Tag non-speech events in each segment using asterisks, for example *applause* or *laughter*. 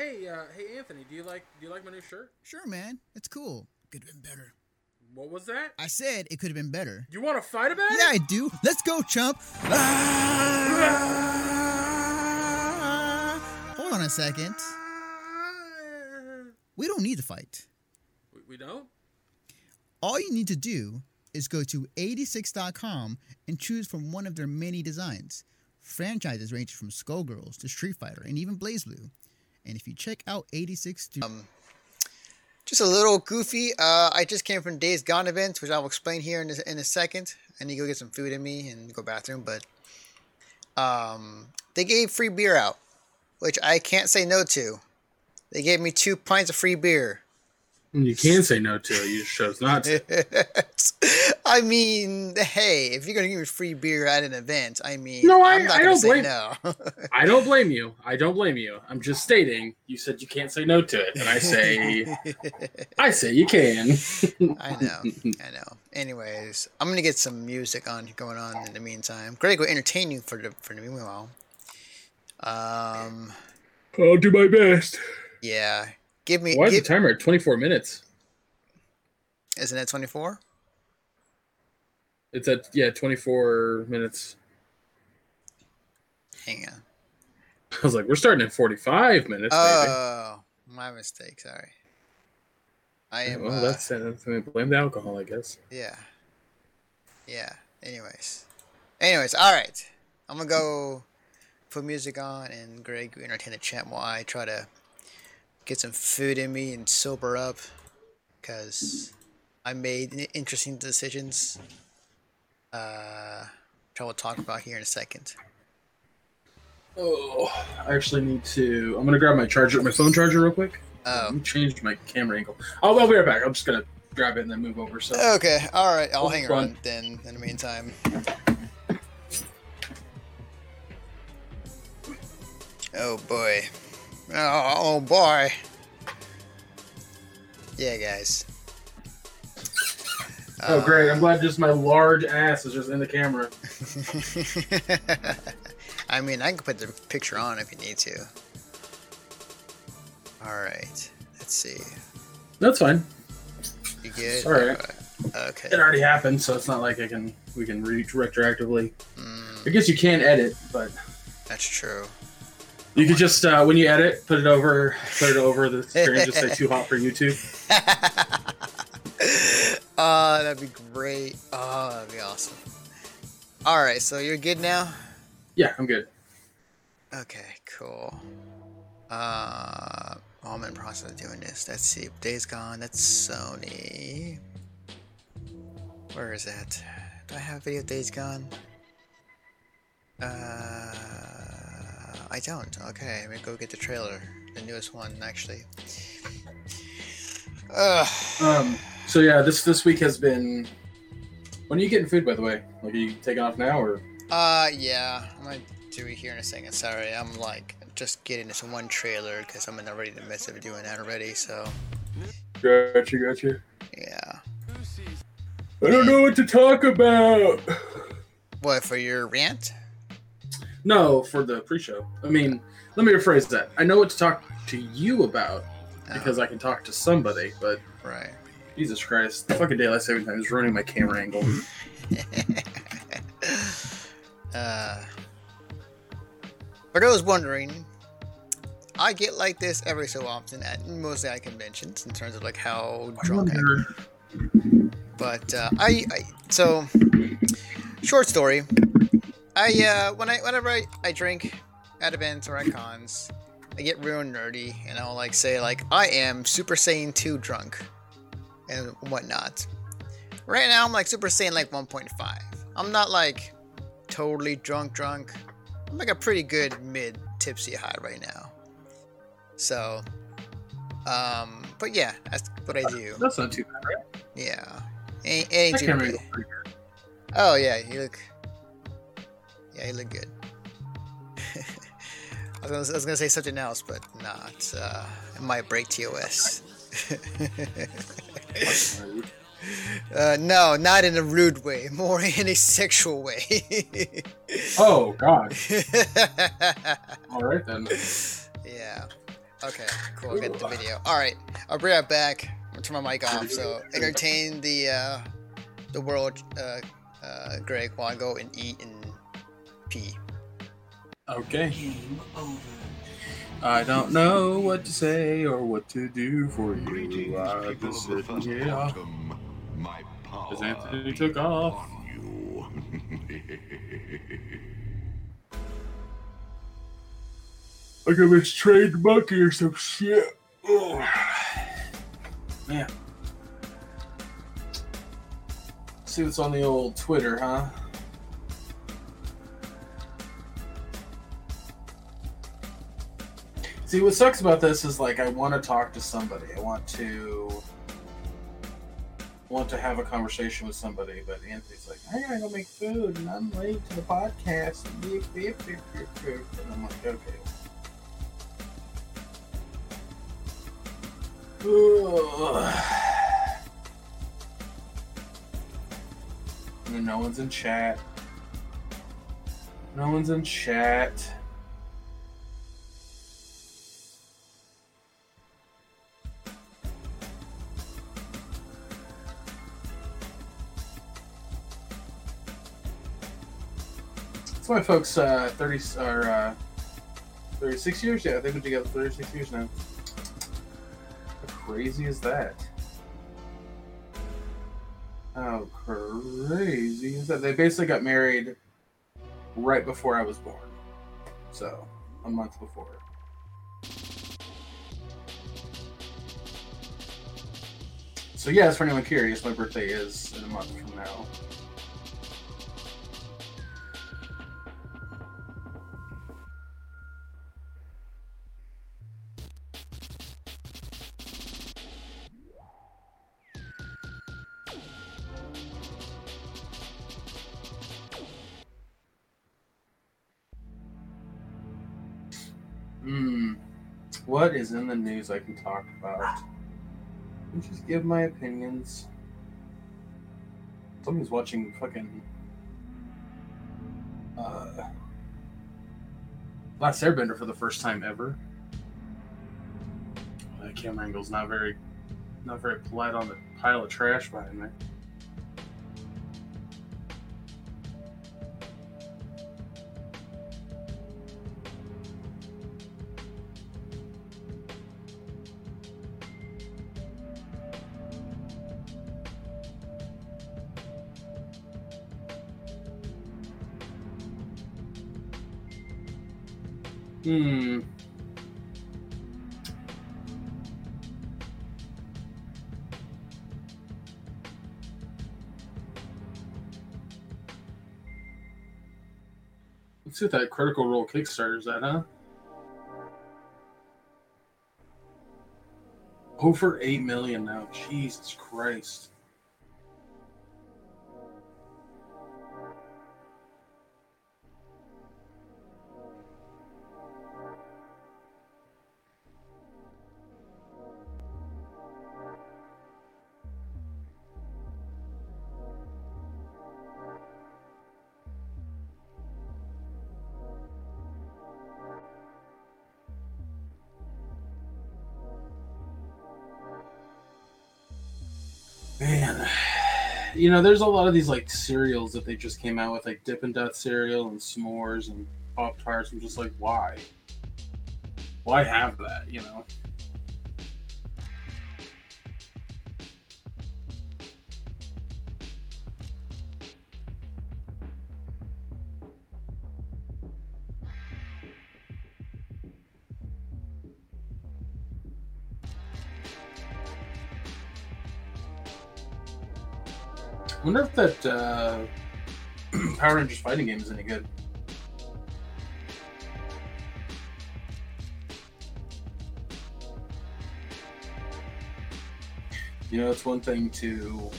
Hey, uh, hey, Anthony, do you like do you like my new shirt? Sure, man. It's cool. Could have been better. What was that? I said it could have been better. You want to fight about Yeah, it? Yeah, I do. Let's go, chump. Ah! *laughs* Hold on a second. We don't need to fight. We, we don't. All you need to do is go to 86.com and choose from one of their many designs. Franchises range from Skullgirls to Street Fighter and even BlazBlue. And if you check out 86 to Um, just a little goofy. Uh, I just came from Days Gone events, which I'll explain here in a, in a second. I need to go get some food in me and go bathroom, but um, they gave free beer out, which I can't say no to. They gave me two pints of free beer. You can say no to it. You just chose not to. *laughs* I mean, hey, if you're gonna give me free beer at an event, I mean, No, I- I'm not I don't blame- no. *laughs* I don't blame you. I don't blame you. I'm just stating. You said you can't say no to it, and I say, *laughs* I say you can. I know, I know. Anyways, I'm gonna get some music on going on in the meantime. Greg will entertain you for the for the meanwhile. Um, I'll do my best. yeah. Give me. Why is the timer at 24 minutes? isn't it 24? It's at yeah 24 minutes. Hang on. *laughs* I was like, we're starting at 45 minutes. baby. Oh, my mistake. Sorry. I am. well, uh, that's, that's I mean, blame the alcohol, I guess. Yeah. Yeah. Anyways. Anyways, all right. I'm gonna go put music on and Greg entertain the chat while I try to get some food in me and sober up because I made interesting decisions. Uh, which I will talk about here in a second. Oh, I actually need to. I'm gonna grab my charger, my phone charger, real quick. Oh. Change my camera angle. I'll, I'll be right back. I'm just gonna grab it and then move over. So Okay. All right. I'll hang around then. In the meantime. Oh boy. Oh, oh boy. Yeah, guys. oh great! I'm glad just my large ass is just in the camera. *laughs* I mean, I can put the picture on if you need to. All right. Let's see. That's fine. You good? All right. Okay. It already happened, so it's not like I can we can reach retroactively. Mm, I guess you can edit, but that's true. You could just uh, when you edit, put it over, put it over the screen, just say "too hot for YouTube." *laughs* oh, that'd be great. Oh, that'd be awesome. All right, so you're good now. Yeah, I'm good. Okay, cool. Uh, I'm in the process of doing this. Let's see. Days Gone. That's Sony. Where is that? Do I have a video of Days Gone? Uh, I don't. Okay, let me go get the trailer. The newest one, actually. Ugh. Um. So yeah, this this week has been. When are you getting food, by the way? Like, are you taking off now or? Uh, yeah, I'm gonna do it here in a second. Sorry, I'm like just getting this one trailer because I'm in already the midst of doing that already. So Gotcha, gotcha. yeah. I don't know what to talk about. What for your rant? No, for the pre-show. I mean, let me rephrase that. I know what to talk to you about Oh, because I can talk to somebody, but right. Jesus Christ, the fucking daylight saving time is ruining my camera angle. *laughs* uh, for those wondering, I get like this every so often at mostly at conventions in terms of like how drunk I am. But uh, I, I so short story. I uh, when I whenever I, I drink at events or at cons, I get real nerdy and I'll like say like I am Super Saiyan 2 drunk and whatnot. Right now I'm like Super Saiyan like 1.5. I'm not like totally drunk drunk. I'm like a pretty good mid tipsy high right now. So, um, but yeah, that's what I do. That's not too bad, right? Yeah. Ain't, ain't too bad. angle pretty good. Oh yeah, you look. Yeah, he look good. *laughs* I, was gonna, I was gonna say something else, but not. Uh, it might break TOS. *laughs* uh, no, not in a rude way. *laughs* More in a sexual way. Oh God! All right then. yeah. Okay, cool. Get the video. All right, I'll bring it back. I'll turn my mic off. So entertain the uh, the world, uh, uh, Greg, while I go and eat and pee. Okay. I don't know what to say or what to do for you. I just sit here. My power As Anthony took off. on you. Like I'm a trained monkey or some shit. Ugh. Man. See what's on the old Twitter, huh? See, what sucks about this is like I want to talk to somebody. I want to want to have a conversation with somebody, but Anthony's like, I gotta go make food, and I'm late to the podcast. And I'm like, okay. No one's in chat. No one's in chat. Why folks uh, 30 or uh, 36 years. Yeah, they've been together 36 years now. How crazy is that? How crazy is that? They basically got married right before I was born. So, a month before. So, yes, for anyone curious, my birthday is in a month from now. In the news I can talk about? Me just give my opinions. Somebody's watching fucking. Uh. Last Airbender for the first time ever. That camera angle's not very. Not very polite on the pile of trash behind me. Hmm. Let's see what that Critical Role Kickstarter is at, huh? Over 8 million now. Jesus Christ. You know, there's a lot of these like cereals that they just came out with, like Dippin' Dots cereal and s'mores and Pop Tarts. I'm just like, why? Why have that? You know? Wonder if that uh, *clears throat* Power Rangers fighting game is any good. You know, it's one thing to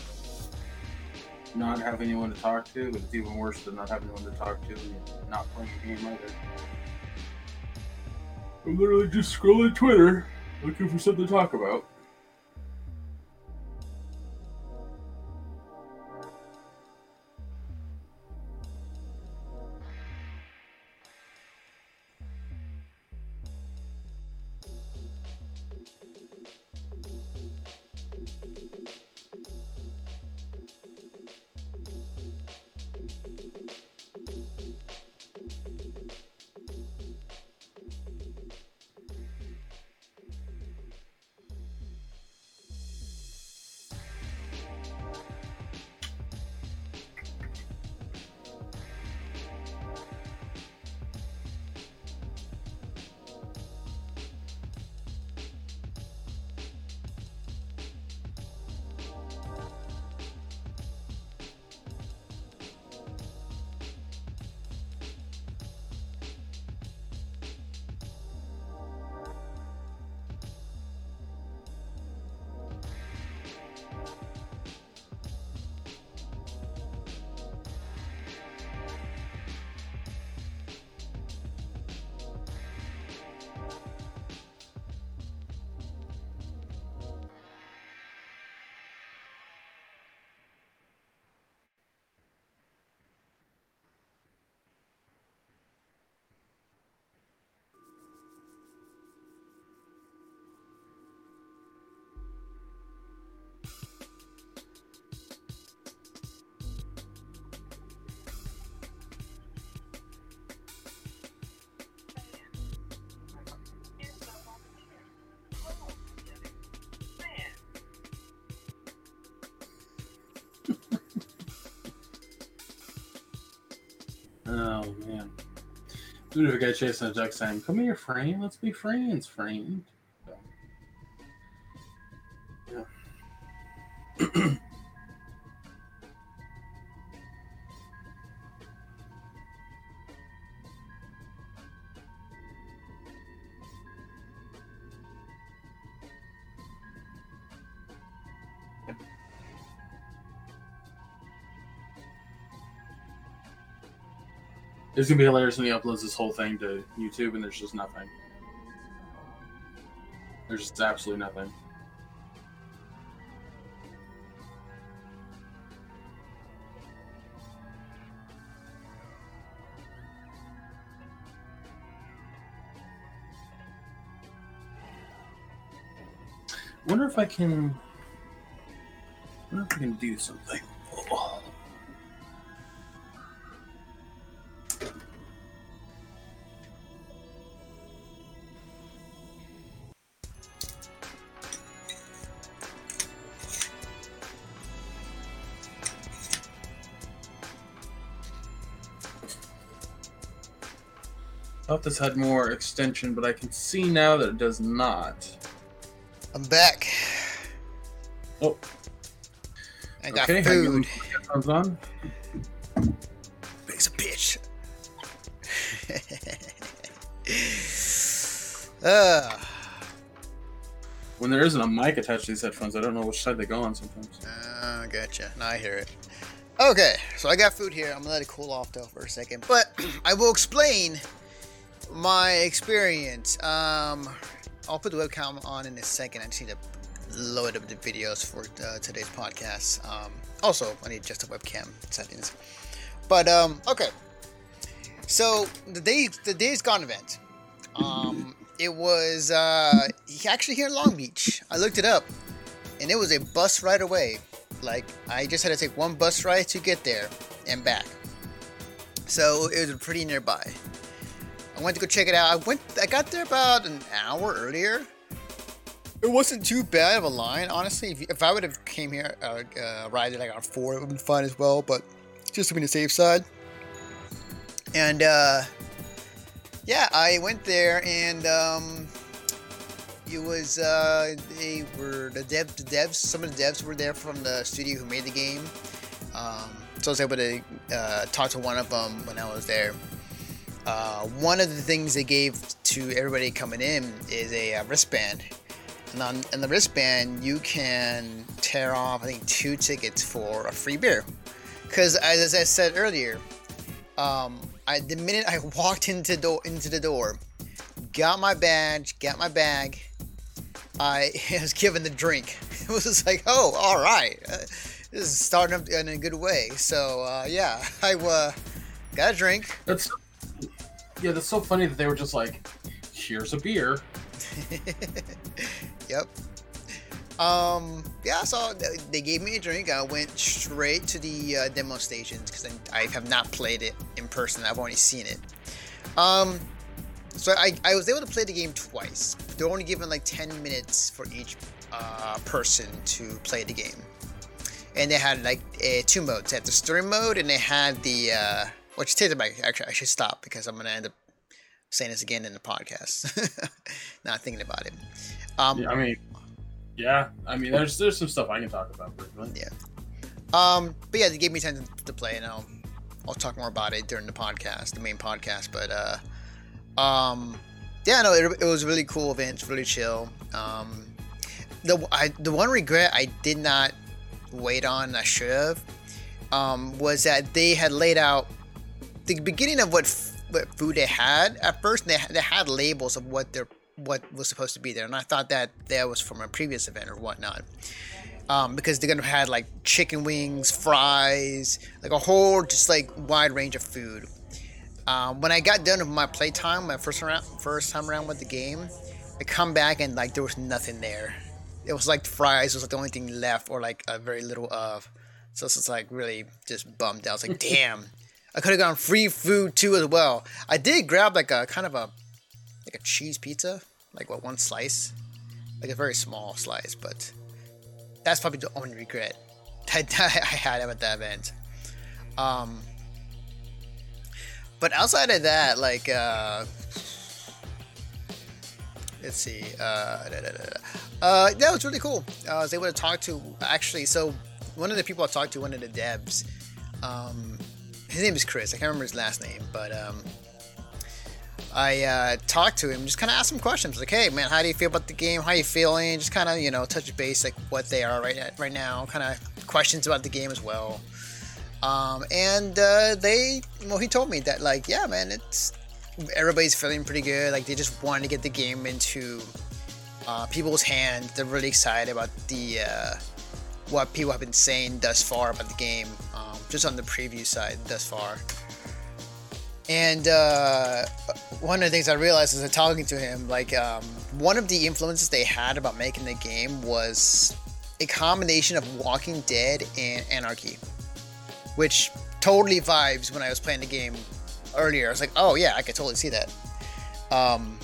not have anyone to talk to, but it's even worse than not having anyone to talk to and not playing a game either. I'm literally just scrolling Twitter looking for something to talk about. Oh man. Dude, if a guy chasing a duck saying, Come here, friend, let's be friends, friend. It's gonna be hilarious when he uploads this whole thing to YouTube and there's just nothing. There's just absolutely nothing. wonder if I can. wonder if I can do something. Thought this had more extension, but I can see now that it does not. I'm back. Oh. I got Okay, food. Headphones on. Piece of bitch. *laughs* uh, When there isn't a mic attached to these headphones, I don't know which side they go on sometimes. uh, gotcha. Now I hear it. Okay, so I got food here. I'm gonna let it cool off though for a second, but *clears throat* I will explain my experience. Um, I'll put the webcam on in a second. I just need to load up the videos for uh, today's podcast. Um, also, I need just the webcam settings. But um, okay. So the day the Days Gone event. Um, it was uh, actually here in Long Beach. I looked it up, and it was a bus ride away. Like I just had to take one bus ride to get there and back. So it was pretty nearby. I went to go check it out. I went. I got there about an hour earlier. It wasn't too bad of a line, honestly. If, if I would have came here, uh, uh, arrived at like on four, it would have been fine as well. But just to be on the safe side. And uh, yeah, I went there, and um, it was uh, they were the dev, the devs. Some of the devs were there from the studio who made the game. Um, so I was able to uh, talk to one of them when I was there. Uh, one of the things they gave to everybody coming in is a uh, wristband. And on and the wristband, you can tear off, I think, two tickets for a free beer. Because as I said earlier, um, I, the minute I *laughs* walked into door, into the door, got my badge, got my bag, I *laughs* was given the drink. *laughs* It was just like, oh, all right, uh, this is starting up in a good way. So uh, yeah, I uh, got a drink. That's yeah, that's so funny that they were just like, "Here's a beer." *laughs* yep. Um. Yeah. So they gave me a drink. I went straight to the uh, demo stations because I, I have not played it in person. I've only seen it. Um. So I, I was able to play the game twice. They're only given like 10 minutes for each uh, person to play the game. And they had like uh, two modes. They had the story mode and they had the uh, which takes about actually I should stop because I'm gonna end up saying this again in the podcast. *laughs* Not thinking about it. Um, Yeah, I mean, yeah, I mean, there's there's some stuff I can talk about briefly. Yeah. Um, but yeah, they gave me time to, to play, and I'll I'll talk more about it during the podcast, the main podcast. But uh, um, yeah, no, it, it was a really cool event, really chill. Um, the I, the one regret I did not wait on, I should have, um, was that they had laid out the beginning of what f- what food they had at first. They they had labels of what their what was supposed to be there, and I thought that that was from a previous event or whatnot um, because they're gonna have like chicken wings, fries, like a whole just like wide range of food. Um, when I got done with my playtime, my first round, first time around with the game, I come back and like there was nothing there. It was like fries was like the only thing left, or like a very little of. So it's just like really just bummed out. I was like, *laughs* damn, I could have gone free food too as well. I did grab like a kind of a like a cheese pizza, like what one slice, like a very small slice, but that's probably the only regret *laughs* that I had about that event. Um, but outside of that, like, uh, let's see, uh, da, da, da. uh, that was really cool. Uh, I was able to talk to actually. So one of the people I talked to, one of the devs, um, his name is Chris. I can't remember his last name, but um, I uh, talked to him, just kind of asked him questions like, "Hey, man, how do you feel about the game? How you feeling?" Just kind of, you know, touch base like what they are right at, right now. Kind of questions about the game as well. Um, and uh, they, well, he told me that like, yeah, man, it's everybody's feeling pretty good. Like they just want to get the game into uh, people's hands. They're really excited about the uh, what people have been saying thus far about the game, um, just on the preview side thus far. And uh, one of the things I realized as I'm talking to him, like um, one of the influences they had about making the game was a combination of Walking Dead and Anarchy, which totally vibes when I was playing the game earlier. I was like, oh yeah, I could totally see that. Um,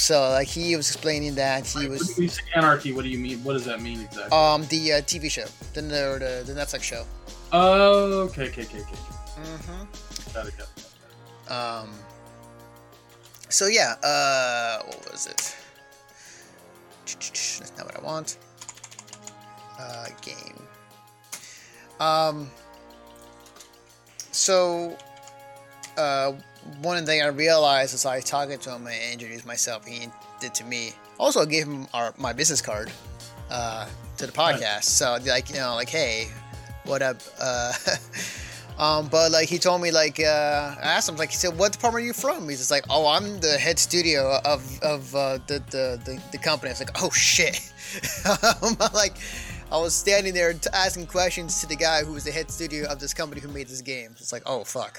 so like he was explaining that he When was you say anarchy, what do you mean? What does that mean exactly? um the uh, TV show, the, the the Netflix show. oh, okay, okay, okay, okay. Mm-hmm. Got it, got it. Um. So yeah, uh, what was it? That's not what I want. Uh, game. Um. So, uh, one thing I realized as I talking to him and introduced myself, he did to me. Also, I gave him our my business card, uh, to the podcast. So like you know, like hey, what up? Uh, *laughs* Um, but like he told me like uh, I asked him like he said what department are you from? He's just like oh I'm the head studio of of uh, the, the the the company. I was like oh shit. *laughs* I'm like I was standing there t- asking questions to the guy who was the head studio of this company who made this game. It's like oh fuck.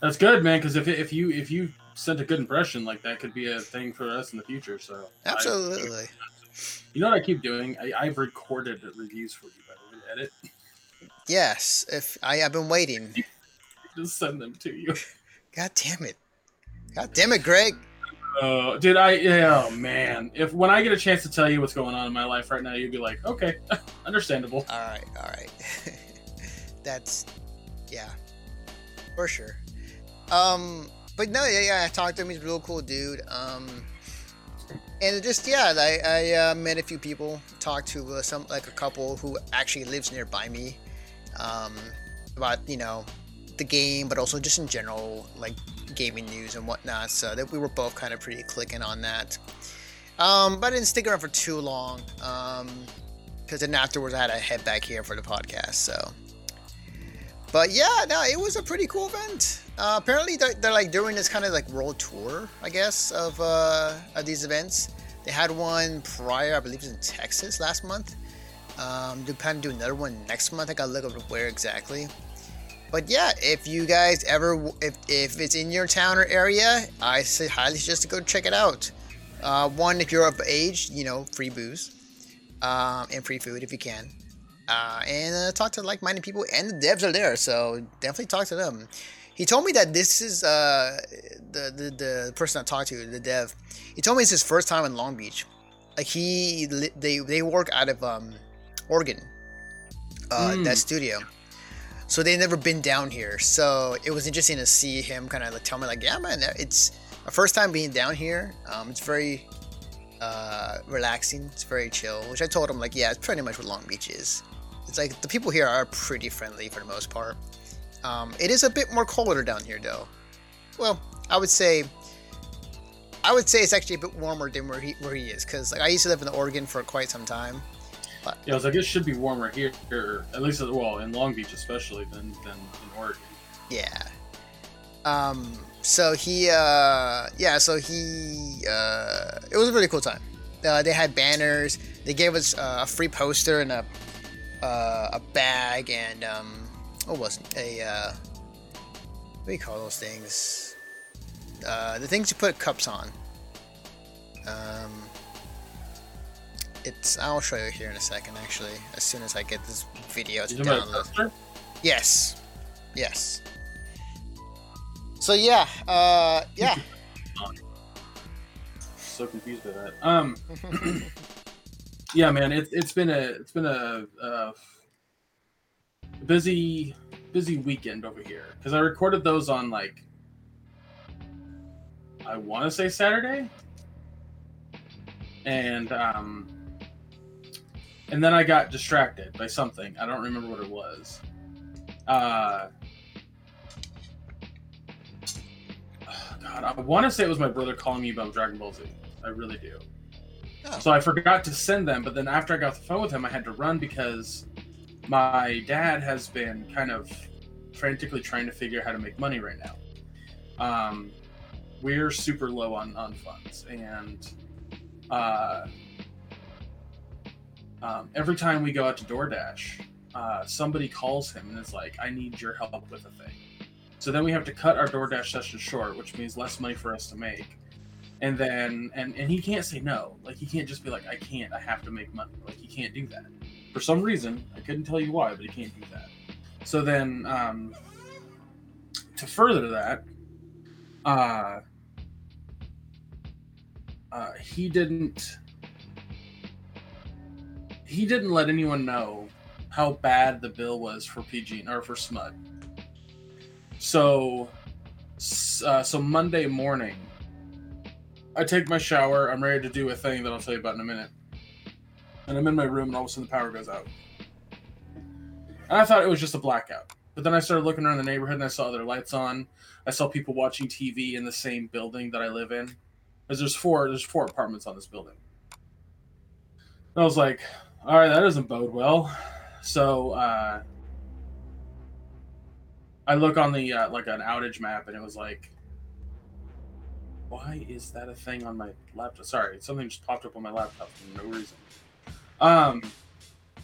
That's good, man. Because if if you if you sent a good impression, like that could be a thing for us in the future. So I- Absolutely. you know what I keep doing? I, I've recorded reviews for you. By the way, edit. Yes. If I I've been waiting. *laughs* Just send them to you. God damn it. God damn it, Greg. Uh, did I? Yeah, oh man. If when I get a chance to tell you what's going on in my life right now, you'd be like, okay, *laughs* understandable. All right, all right. *laughs* That's yeah, for sure. Um, but no, yeah, yeah. I talked to him. He's a real cool dude. Um, and just yeah, I, I uh, met a few people. Talked to uh, some like a couple who actually lives nearby me. Um, about you know the game, but also just in general like gaming news and whatnot. So that we were both kind of pretty clicking on that. Um, but I didn't stick around for too long. Um, because then afterwards I had to head back here for the podcast. So, but yeah, no, it was a pretty cool event. Uh, apparently, they're, they're like doing this kind of like world tour, I guess, of uh, of these events. They had one prior, I believe, it was in Texas last month. Um, they plan to do another one next month. I gotta look up where exactly. But yeah, if you guys ever, if, if it's in your town or area, I highly suggest to go check it out. Uh, one, if you're of age, you know, free booze um, and free food if you can. Uh, and uh, talk to like-minded people, and the devs are there, so definitely talk to them. He told me that this is uh, the, the the person I talked to, the dev. He told me it's his first time in Long Beach. Like he, they they work out of um, Oregon, uh, Mm. that studio. So they never been down here. So it was interesting to see him kind of like tell me like, yeah, man, it's my first time being down here. Um, it's very uh, relaxing. It's very chill. Which I told him like, yeah, it's pretty much what Long Beach is. It's like the people here are pretty friendly for the most part. Um, it is a bit more colder down here though. Well, I would say. I would say it's actually a bit warmer than where he where he is because like I used to live in Oregon for quite some time. Yeah, I was like, it should be warmer here, here at least, well, in Long Beach especially, than than in Oregon. Yeah. Um. So he. Uh. Yeah. So he. Uh. It was a really cool time. Uh, they had banners. They gave us uh, a free poster and a. Uh, a bag and um. What was it? A. Uh, what do you call those things? Uh, the things you put cups on. Um. It's. I'll show you here in a second. Actually, as soon as I get this video to You talking about a download. Yes. Yes. So yeah, uh, yeah. *laughs* So confused by that. Um, *laughs* *clears throat* yeah, man, it's it's been a it's been a, a busy busy weekend over here because I recorded those on like I want to say Saturday, and um, and then I got distracted by something. I don't remember what it was. Uh, oh *sighs* God, I want to say it was my brother calling me about Dragon Ball Z. I really do. Oh. So I forgot to send them, but then after I got the phone with him, I had to run because my dad has been kind of frantically trying to figure out how to make money right now. Um, we're super low on, on funds, and uh, um, every time we go out to DoorDash, uh, somebody calls him and is like, "I need your help with a thing." So then we have to cut our DoorDash session short, which means less money for us to make. And then, and and he can't say no. Like he can't just be like, "I can't. I have to make money." Like he can't do that for some reason. I couldn't tell you why, but he can't do that. So then, um, to further that, uh, uh, he didn't he didn't let anyone know how bad the bill was for PG or for SMUD. So, uh, so Monday morning, I take my shower. I'm ready to do a thing that I'll tell you about in a minute. And I'm in my room, and all of a sudden the power goes out. And I thought it was just a blackout. But then I started looking around the neighborhood, and I saw other lights on. I saw people watching TV in the same building that I live in. Because there's four, there's four apartments on this building. And I was like, all right, that doesn't bode well. So uh, I look on the uh, like an outage map, and it was like, why is that a thing on my laptop? Sorry, something just popped up on my laptop for no reason. Um,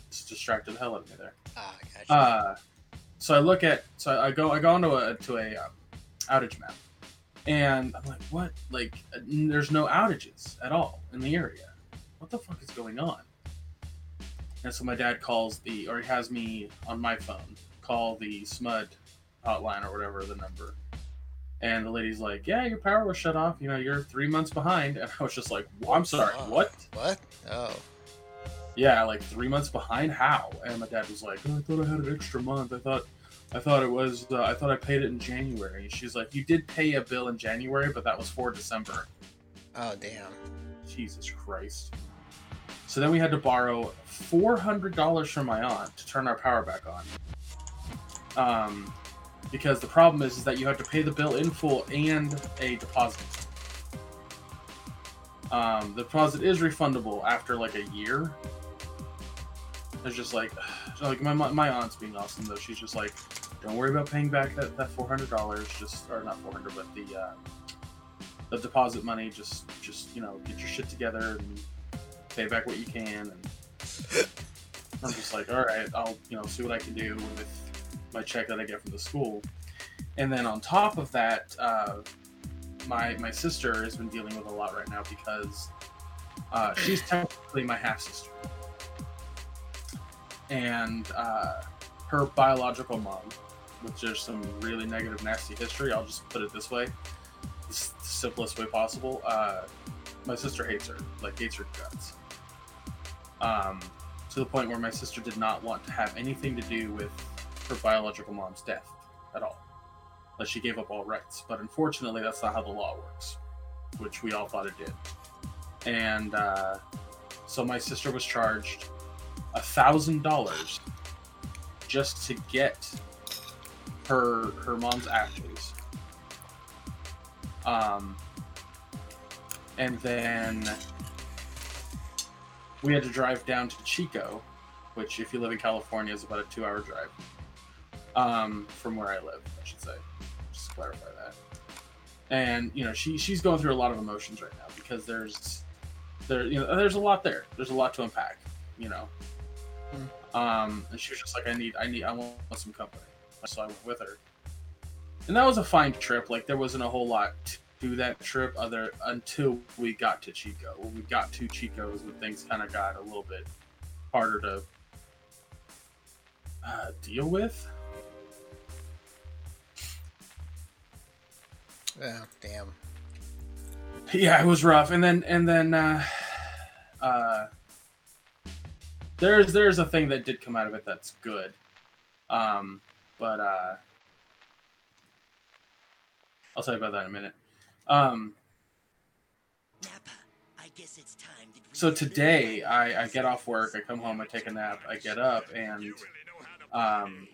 it's distracted the hell out of me there. Ah, gotcha. Uh, so I look at so I go I go onto a to a um, outage map, and I'm like, what? Like, there's no outages at all in the area. What the fuck is going on? And so my dad calls the, or he has me on my phone call the SMUD hotline or whatever the number. And the lady's like, "Yeah, your power was shut off. You know, you're three months behind." *laughs* And I was just like, "I'm sorry, Fuck. what?" what? Oh. Yeah, like three months behind. How? And my dad was like, oh, I thought I had an extra month. I thought, I thought it was, uh, I thought I paid it in January. And she's like, you did pay a bill in January, but that was for December. Oh, damn. Jesus Christ. So then we had to borrow four hundred dollars from my aunt to turn our power back on. Um, because the problem is, is that you have to pay the bill in full and a deposit. Um, the deposit is refundable after like a year. It's just like, *sighs* like my my aunt's being awesome though. She's just like, don't worry about paying back that, that four hundred dollars. Just or not four hundred, but the uh, the deposit money. Just just you know get your shit together and pay back what you can. And I'm just like, all right, I'll you know see what I can do with my check that I get from the school. And then on top of that, uh, my my sister has been dealing with a lot right now because uh, she's technically my half sister, and uh, her biological mom, which there's some really negative, nasty history. I'll just put it this way, the simplest way possible. Uh, my sister hates her, like hates her guts, um, to the point where my sister did not want to have anything to do with her biological mom's death at all. That she gave up all rights, but unfortunately, that's not how the law works, which we all thought it did. And uh, so my sister was charged a thousand dollars just to get her her mom's ashes. Um, and then we had to drive down to Chico, which, if you live in California, is about a two-hour drive um, from where I live. I should say, just to clarify that. And you know, she she's going through a lot of emotions right now because there's there you know there's a lot there. There's a lot to unpack. You know. Um, and she was just like, I need, I need, I want some company. So I went with her, and that was a fine trip. Like there wasn't a whole lot to that trip other until we got to Chico. When we got to Chico's, when things kind of got a little bit harder to uh, deal with. Oh, damn. Yeah, it was rough. And then and then uh uh there's there's a thing that did come out of it that's good. Um but uh I'll tell you about that in a minute. Um Nappa, I guess it's time that So today, I, I get off work, I come home, I take a nap, I get up, and um,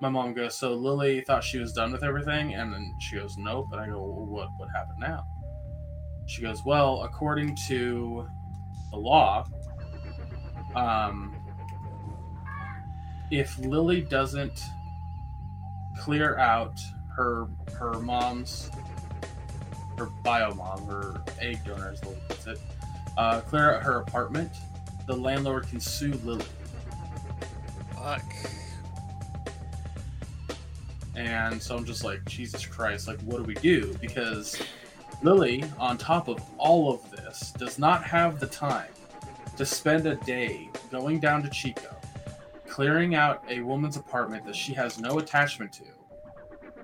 my mom goes, "So Lily thought she was done with everything," and then she goes, "Nope." And I go, well, "What what happened now?" She goes, "Well, according to the law, um, if Lily doesn't clear out her her mom's her bio mom, her egg donor, as Lily puts it, uh, clear out her apartment, the landlord can sue Lily." Fuck. And so I'm just like, Jesus Christ, like, what do we do? Because Lily, on top of all of does not have the time to spend a day going down to Chico, clearing out a woman's apartment that she has no attachment to,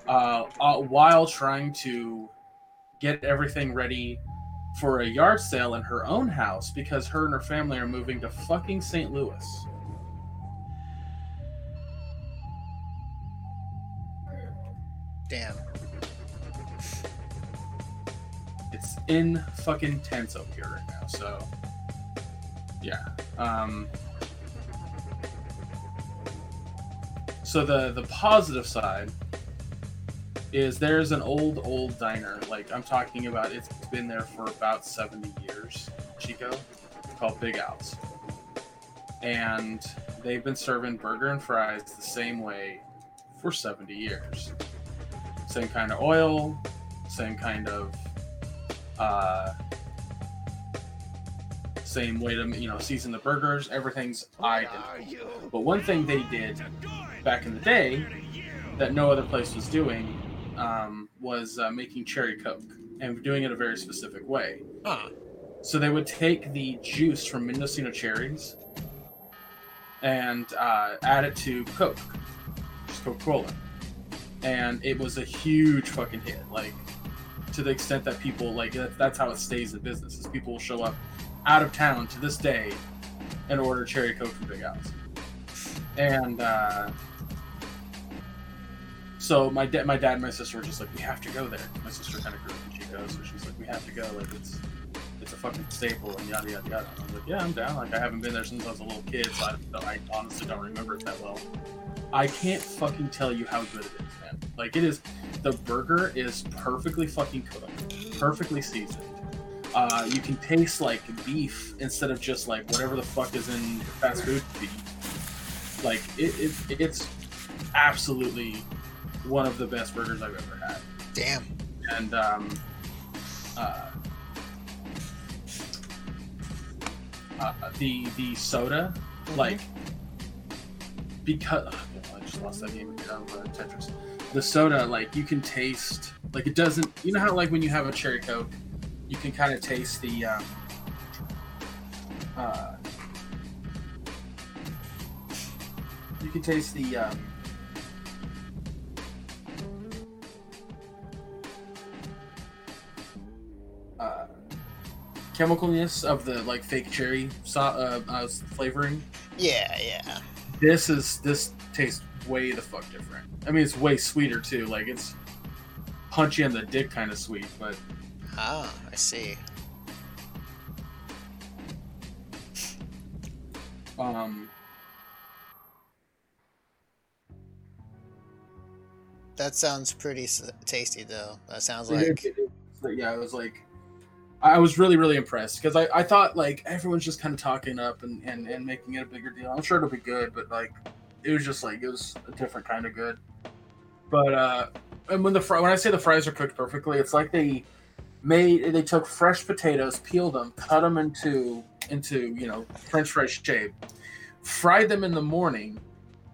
uh, uh, while trying to get everything ready for a yard sale in her own house because her and her family are moving to fucking St. Louis. Damn. In fucking tense over here right now. So, yeah. Um, so the the positive side is there's an old old diner. Like I'm talking about, it's been there for about 70 years. Chico, called Big Al's, and they've been serving burger and fries the same way for 70 years. Same kind of oil, same kind of uh, same way to you know season the burgers. Everything's identical. But one thing they did back in the day that no other place was doing um, was uh, making cherry coke and doing it a very specific way. Huh. So they would take the juice from Mendocino cherries and uh, add it to Coke, just Coca Cola, and it was a huge fucking hit. Like to the extent that people like that, that's how it stays in business. Is people will show up out of town to this day and order cherry Coke from Big Al's, and uh, so my dad, my dad, and my sister were just like, we have to go there. My sister kind of grew up in Chico, so she's like, we have to go. Like it's it's a fucking staple and yada yada yada. And I'm like, yeah, I'm down. Like I haven't been there since I was a little kid, so I, I honestly don't remember it that well. I can't fucking tell you how good it is, man. Like it is, the burger is perfectly fucking cooked, perfectly seasoned. Uh, you can taste like beef instead of just like whatever the fuck is in fast food beef. Like it, it it's absolutely one of the best burgers I've ever had Damn. and um, uh, uh, the the soda, like because lost that game of uh, Tetris. The soda, like you can taste, like it doesn't. You know how like when you have a cherry coke, you can kind of taste the. Um, uh, you can taste the um, uh, chemicalness of the like fake cherry so- uh, uh, flavoring. Yeah, yeah. This is this tastes way the fuck different. I mean, it's way sweeter too. Like it's punchy on the dick kind of sweet, but Ah, I see. um, That sounds pretty s- tasty, though. That sounds it- like. it- it- yeah, it was like I was really really impressed because I, I thought like everyone's just kind of talking up and, and and making it a bigger deal. I'm sure it'll be good, but like it was just like it was a different kind of good. But uh, and when the fry, when I say the fries are cooked perfectly, it's like they made they took fresh potatoes, peeled them, cut them into into you know French fry shape, fried them in the morning,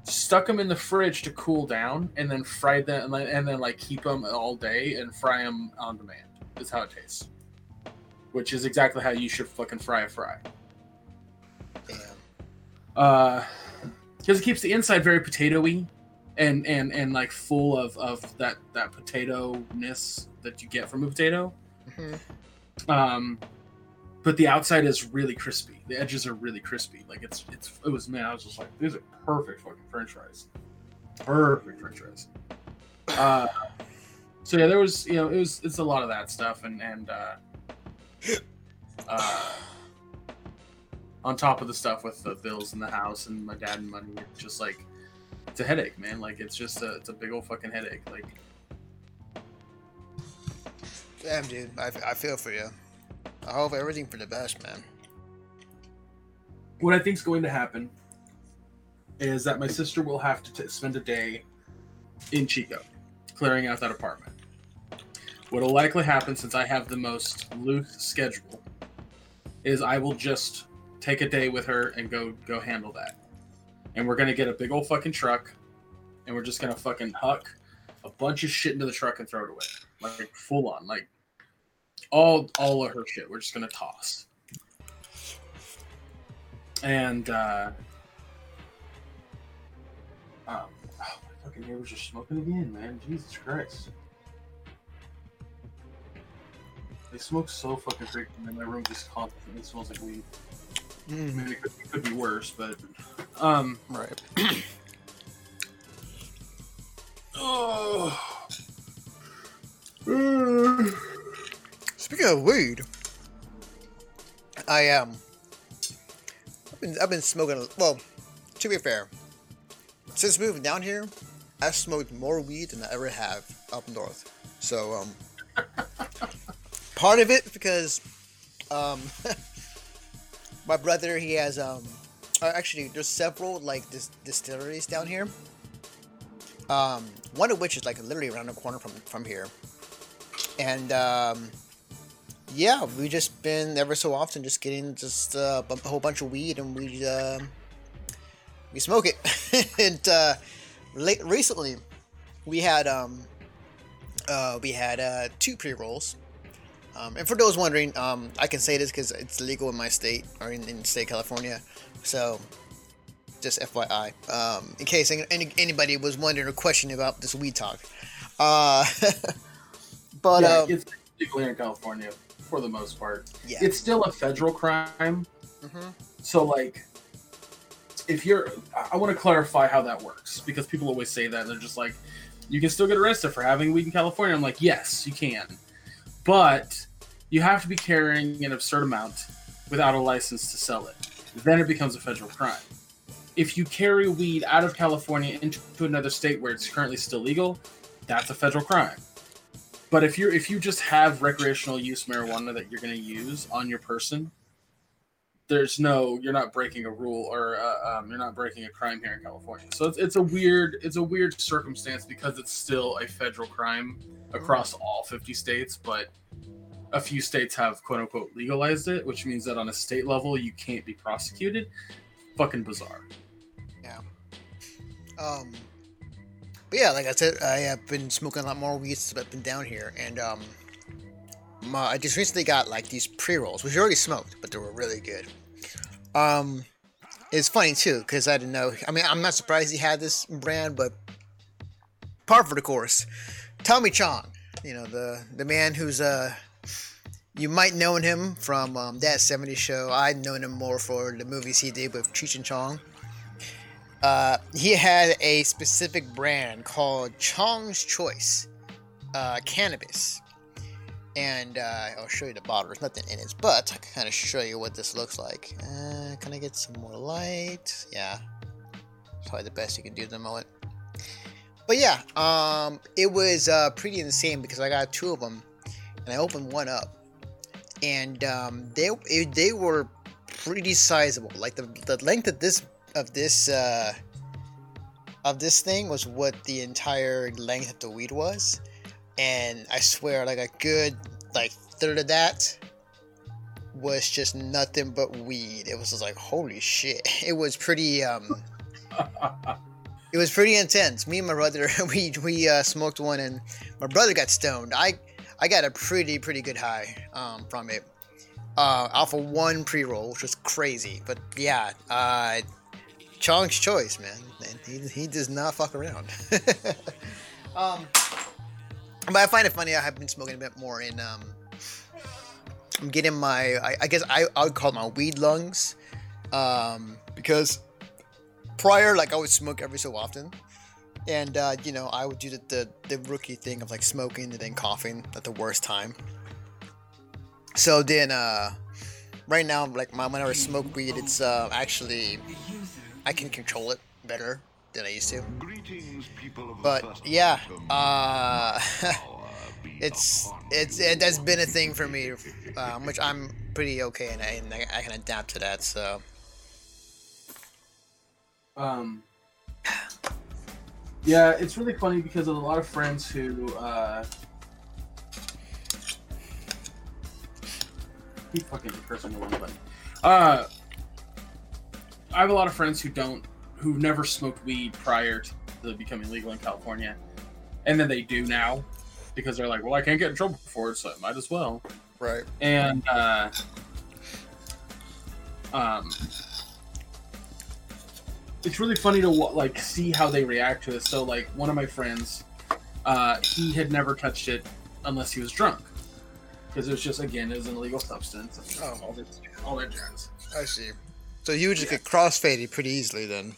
stuck them in the fridge to cool down, and then fried them and then, and then like keep them all day and fry them on demand. Is how it tastes, which is exactly how you should fucking fry a fry. Damn. Uh, because it keeps the inside very potatoy, and and and like full of of that that potato ness that you get from a potato. Mhm. Um, but the outside is really crispy. The edges are really crispy. Like it's it's it was man. I was just like, these are perfect fucking French fries. Perfect French fries. Uh, so yeah, there was you know it was it's a lot of that stuff and and uh, uh, on top of the stuff with the bills in the house and my dad and money, it's just like it's a headache, man. Like it's just a it's a big old fucking headache. Like Damn, dude. I, I feel for you. I hope everything for the best, man. what I think's going to happen is that my sister will have to t- spend a day in Chico, clearing out that apartment. What'll likely happen, since I have the most loose schedule, is I will just take a day with her and go go handle that. And we're gonna get a big old fucking truck, and we're just gonna fucking huck a bunch of shit into the truck and throw it away, like full on, like all all of her shit. We're just gonna toss. And uh, um, oh, my fucking neighbors are smoking again, man. Jesus Christ. They smoke so fucking freaking, and my room just constantly smells like weed. I mean, it could, it could be worse, but um. Right. *clears throat* Oh. *sighs* Speaking of weed, I um, I've been I've been smoking. a- Well, to be fair, since moving down here, I've smoked more weed than I ever have up north. So um, *laughs* part of it because um, *laughs* my brother he has um, uh, actually there's several like dis- distilleries down here. Um, one of which is like literally around the corner from from here, and um, yeah, we've just been ever so often just getting just uh, a whole bunch of weed and we uh, we smoke it. *laughs* and uh, late recently, we had um uh, we had uh, two pre rolls. Um, and for those wondering, um, I can say this because it's legal in my state or in, in state California. So, just FYI, um, in case any, any, anybody was wondering or questioning about this weed talk. Uh, *laughs* but yeah, um, it's legal here in California for the most part. yeah. It's still a federal crime, Mhm. so like, if you're, I- I want to clarify how that works because people always say that and they're just like, you can still get arrested for having weed in California. I'm like, yes, you can, but you have to be carrying an absurd amount without a license to sell it. Then it becomes a federal crime. If you carry weed out of California into another state where it's currently still legal, that's a federal crime. But if you're if you just have recreational use marijuana that you're going to use on your person, there's no you're not breaking a rule or uh, um, you're not breaking a crime here in California. So it's, it's a weird it's a weird circumstance because it's still a federal crime across all 50 states, but a few states have quote unquote legalized it, which means that on a state level you can't be prosecuted. Fucking bizarre. Yeah. Um, but yeah, like I said, I have been smoking a lot more weed since I've been down here, and um, I just recently got like these pre rolls, which I already smoked, but they were really good. Um, it's funny too because I didn't know. I mean, I'm not surprised he had this brand, but par for the course. Tommy Chong, you know the the man who's uh. You might know him from um, that 70s show. I'd known him more for the movies he did with Cheech and Chong uh, he had a specific brand called Chong's Choice uh, cannabis. And uh, I'll show you the bottle. There's nothing in it, but I can kind of show you what this looks like. Uh, can I get some more light? Yeah, probably the best you can do at the moment. But yeah, um, it was uh, pretty insane because I got two of them, and I opened one up, and um, they they were pretty sizable. Like the the length of this of this uh, of this thing was what the entire length of the weed was, and I swear, like a good like third of that was just nothing but weed. It was just like holy shit. *laughs* It was pretty um, *laughs* it was pretty intense. Me and my brother, *laughs* we we uh, smoked one, and my brother got stoned. I I got a pretty pretty good high um, from it. Uh, off of one pre-roll, which was crazy. But yeah, uh, Chong's choice, man. And he, he does not fuck around. um, but I find it funny. I have been smoking a bit more in. Um, I'm getting my. I, I guess I I would call it my weed lungs, um, because prior, like I would smoke every so often, and uh, you know, I would do the, the the rookie thing of like smoking and then coughing at the worst time. So then, uh, right now, like my whenever I smoke weed, it's uh, actually I can control it better than I used to. Greetings, people of But first yeah, uh, *laughs* it's it's it has been a thing for me, um, which I'm pretty okay and I, and I I can adapt to that. So Um, yeah, it's really funny because of a lot of friends who uh, keep fucking pressing the wrong button. Uh, I have a lot of friends who don't, who've never smoked weed prior to it becoming legal in California, and then they do now because they're like, well, I can't get in trouble for it, so I might as well right, and uh, um, it's really funny to like see how they react to it. So, like one of my friends, uh, he had never touched it unless he was drunk, because it was just again it was an illegal substance. Oh. all that, all that jazz. I see. So you would just get crossfaded pretty easily then.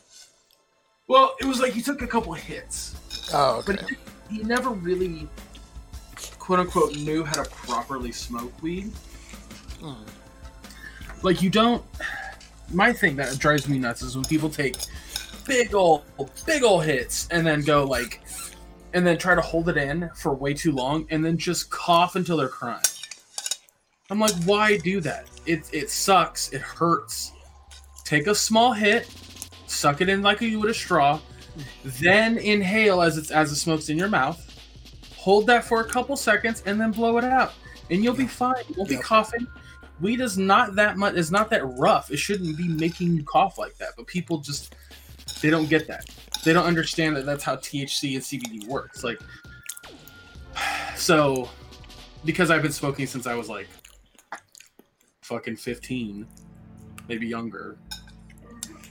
Well, it was like he took a couple hits, Oh, but he, he never really, quote unquote, knew how to properly smoke weed. Hmm. Like you don't. My thing that drives me nuts is when people take big old, big old hits and then go like, and then try to hold it in for way too long and then just cough until they're crying. I'm like, why do that? It it sucks. It hurts. Take a small hit, suck it in like you would a straw, then inhale as it's as the smoke's in your mouth. Hold that for a couple seconds and then blow it out, and you'll be fine. You won't be coughing. Weed is not that much. Is not that rough. It shouldn't be making you cough like that. But people just they don't get that. They don't understand that that's how THC and CBD works. Like, *sighs* so because I've been smoking since I was like fucking 15, maybe younger.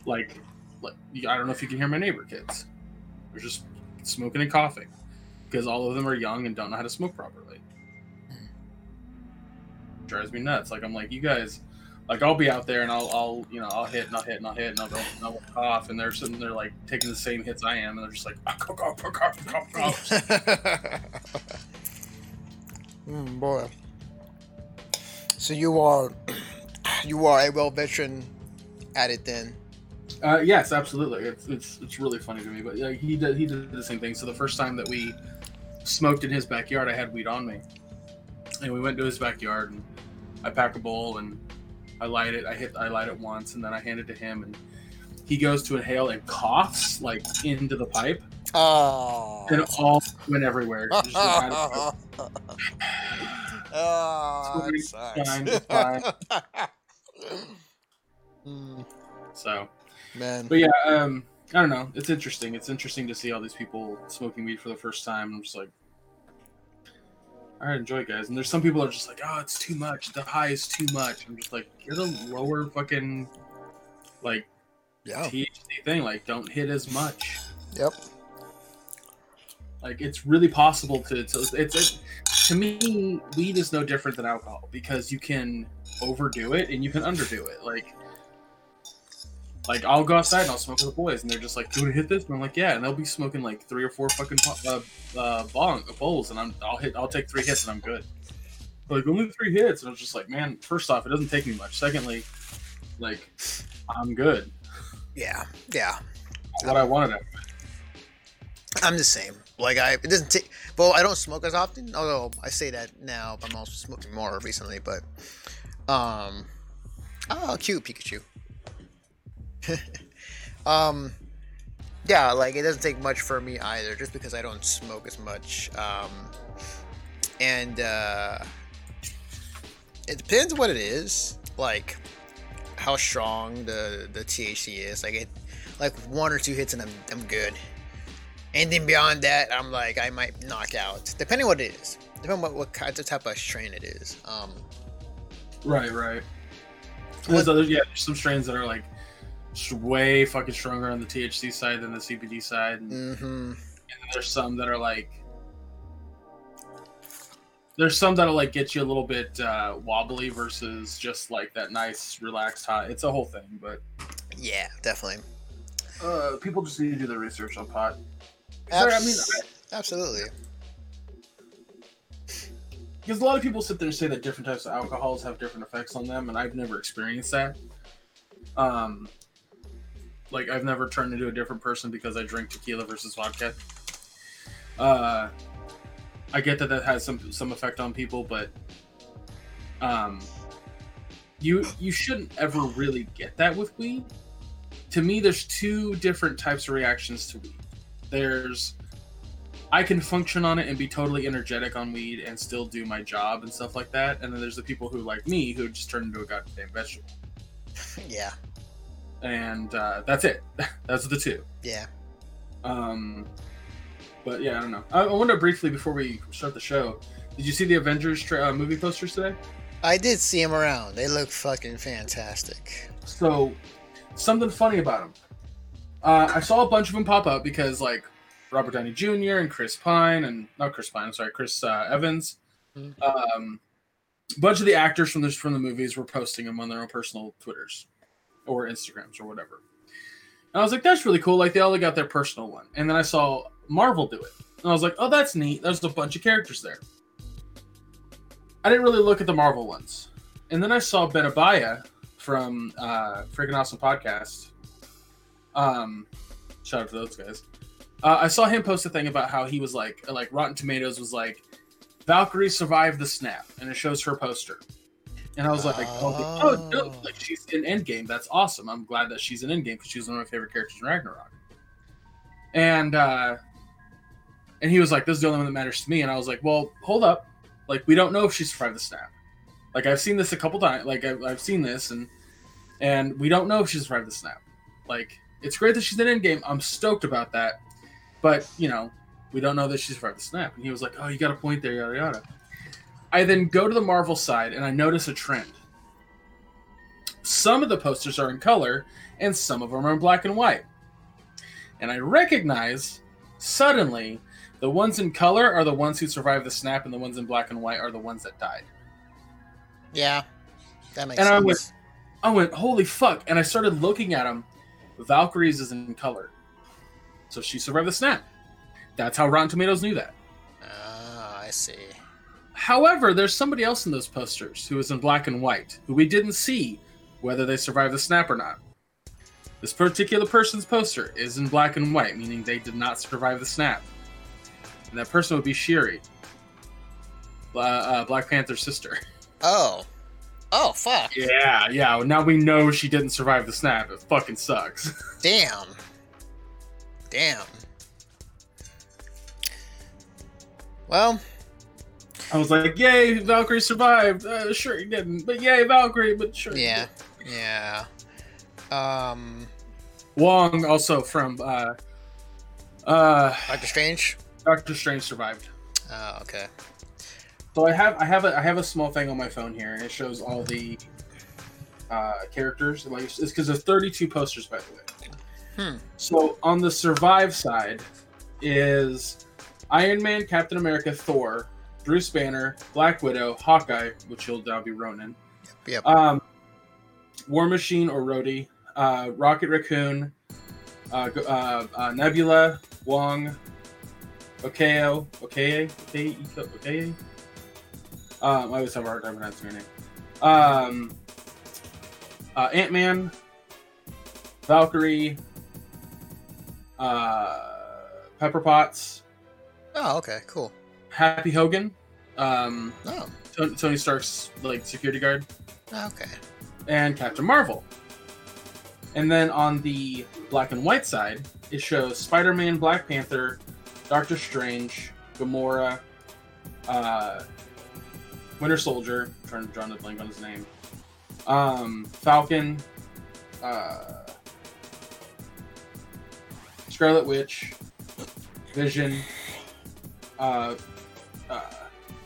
Like I don't know if you can hear my neighbor kids. They're just smoking and coughing because all of them are young and don't know how to smoke properly. Drives me nuts. Like I'm like, you guys, like I'll be out there and I'll, I'll, you know, I'll hit and I'll hit and I'll hit and I'll and I'll cough and they're sitting there like taking the same hits I am and they're just like, "Ah, cough, cough, cough, cough, cough." *laughs* mm, boy. So you are *clears throat* you are a well veteran at it then. Uh, yes, absolutely. It's, it's it's really funny to me, but yeah, he did he did the same thing. So the first time that we smoked in his backyard, I had weed on me, and we went to his backyard, and I pack a bowl and I light it. I hit I light it once, and then I hand it to him, and he goes to inhale and coughs like into the pipe, Oh. and it all went everywhere. Just oh, *laughs* that sucks. it's fine. *laughs* So, man. but yeah, um, I don't know. It's interesting. It's interesting to see all these people smoking weed for the first time. I'm just like, all right, enjoy, guys. And there's some people that are just like, oh, it's too much. The high is too much. I'm just like, get a lower fucking like Yeah. THC thing. Like, don't hit as much. Yep. Like, it's really possible to. to it's it, to me, weed is no different than alcohol because you can overdo it and you can underdo it. Like. Like I'll go outside and I'll smoke with the boys, and they're just like, "Do you want to hit this?" And I'm like, "Yeah," and they'll be smoking like three or four fucking uh, uh, bong bowls, and I'm I'll hit I'll take three hits and I'm good. They're like only three hits, and I was just like, man, first off, it doesn't take me much. Secondly, like I'm good. Yeah. Yeah. What I wanted. I'm the same. Like I, it doesn't take. Well, I don't smoke as often. Although I say that now, I'm also smoking more recently. But, um, oh, cute Pikachu. *laughs* um, yeah, like it doesn't take much for me either, just because I don't smoke as much. Um, and uh, it depends what it is. Like how strong the the THC is. Like it, like one or two hits and I'm I'm good. Anything beyond that, I'm like I might knock out, depending what it is, depending what what kind of type of strain it is. Um, Right, right. There's other yeah, there's some strains that are like s- way fucking stronger on the THC side than the CBD side, and, and hmm then there's some that are like. There's some that'll like get you a little bit uh, wobbly versus just like that nice relaxed high. It's a whole thing, but Yeah, definitely. uh, people just need to do their research on pot. Sorry, I mean, Abs- absolutely. because a lot of people sit there and say that different types of alcohols have different effects on them, and I've never experienced that. Um, like I've never turned into a different person because I drink tequila versus vodka. Uh, I get that that has some some effect on people, but um, you you shouldn't ever really get that with weed. To me, there's two different types of reactions to weed. There's I can function on it and be totally energetic on weed and still do my job and stuff like that. And then there's the people who like me who just turn into a goddamn vegetable. *laughs* Yeah. And uh, that's it. *laughs* that's the two. Yeah. Um, but yeah, I don't know. I, I wonder briefly before we start the show. Did you see the Avengers tra- uh, movie posters today? I did see them around. They look fucking fantastic. So, something funny about them. Uh, I saw a bunch of them pop up because like Robert Downey Jr. and Chris Pine and not Chris Pine, I'm sorry, Chris uh, Evans. Mhm. Um, a bunch of the actors from this from the movies were posting them on their own personal Twitters or Instagrams or whatever. And I was like, that's really cool. Like they all got their personal one. And then I saw Marvel do it. And I was like, oh, that's neat. There's a bunch of characters there. I didn't really look at the Marvel ones. And then I saw Ben Abaya from uh Freaking Awesome Podcast. Um shout out to those guys. Uh, I saw him post a thing about how he was like like Rotten Tomatoes was like Valkyrie survived the snap and it shows her poster. And I was like, oh, oh no, Oh. like she's in Endgame. That's awesome. I'm glad that she's in Endgame because she's one of my favorite characters in Ragnarok. And uh and he was like, This is the only one that matters to me. And I was like, Well, hold up. Like, we don't know if she survived the snap. Like I've seen this a couple times. Like I've, I've seen this, and and we don't know if she survived the snap. Like it's great that she's in Endgame. I'm stoked about that, but you know we don't know that she survived the snap. And he was like, "Oh, you got a point there, yada yada." I then go to the Marvel side and I notice a trend. Some of the posters are in color, and some of them are in black and white. And I recognize suddenly the ones in color are the ones who survived the snap, and the ones in black and white are the ones that died. Yeah. That makes And I sense. went- I went, holy fuck. And I started looking at them. Valkyrie's is in color. So she survived the snap. That's how Rotten Tomatoes knew that. Ah, I see. However, there's somebody else in those posters who is in black and white, who we didn't see whether they survived the snap or not. This particular person's poster is in black and white, meaning they did not survive the snap. And that person would be Shuri, uh, uh, Black Panther's sister. Oh. Oh, fuck. Yeah, yeah. Now we know she didn't survive the snap. It fucking sucks. *laughs* Damn. Damn. Well, I was like, "Yay, Valkyrie survived." Uh, Shuri didn't, but yay, Valkyrie. But sure, yeah. Yeah. Um, Wong also from uh, uh, Doctor Strange? Doctor Strange survived. Oh, okay. So I have I have a I have a small thing on my phone here, and it shows all the uh, characters. Like it's because there's 32 posters, by the way. Hmm. So on the survive side is Iron Man, Captain America, Thor, Bruce Banner, Black Widow, Hawkeye, which will now be Ronin. Yep. Um, War Machine or Rhodey, uh, Rocket Raccoon, uh, uh, uh, Nebula, Wong, Okeo, Okeye, Okeye, Okeye. Um, I always have a hard time pronouncing her name. Um, uh, Ant Man, Valkyrie, uh, Pepper Potts, Oh, okay. Cool. Happy Hogan, um, Oh, Tony, Stark's like security guard, okay. and Captain Marvel. And then on the black and white side, it shows Spider Man, Black Panther, Doctor Strange, Gamora, uh, Winter Soldier, trying to draw the blank on his name, um, Falcon, uh, Scarlet Witch, Vision, uh, uh,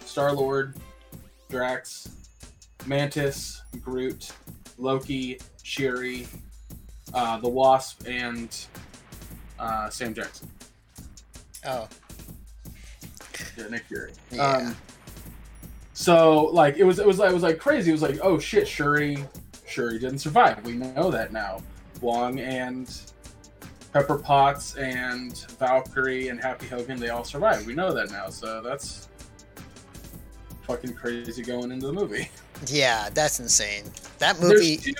Star Lord, Drax, Mantis, Groot, Loki, Shuri, uh, the Wasp, and uh, Sam Jackson. Oh, Yeah, Nick Fury. Yeah. Um, so like it was it was it was like crazy. It was like oh shit, Shuri, Shuri didn't survive. We know that now. Wong and Pepper Potts and Valkyrie and Happy Hogan, they all survived. We know that now, so that's fucking crazy going into the movie. Yeah, that's insane. That There's movie. two,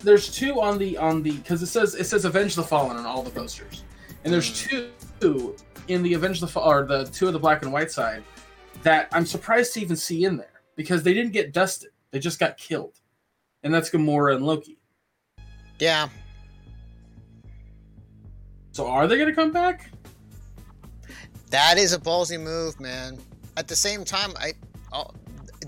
there's two on the on the because it says it says Avenge the Fallen on all the posters, and there's Mm. two in the Avenge the or the two of the black and white side that I'm surprised to even see in there because they didn't get dusted; they just got killed, and that's Gamora and Loki. Yeah, So are they gonna come back? that is a ballsy move, man. At the same time, I. Oh,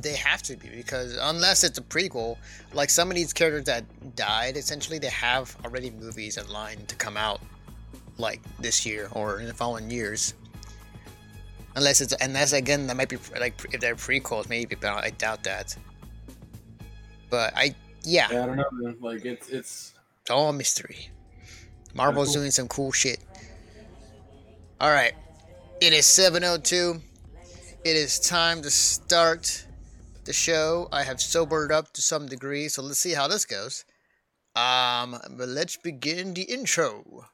they have to be because unless it's a prequel, like some of these characters that died, essentially they have already movies in line to come out, like this year or in the following years. Unless it's unless again that might be like if they're prequels maybe, but I doubt that. But I yeah, Yeah, I don't know. Man. Like it's it's it's all mystery. Marvel's cool. doing some cool shit. All right, it is 7:02. It is time to start the show. I have sobered up to some degree, so let's see how this goes. Um, but let's begin the intro.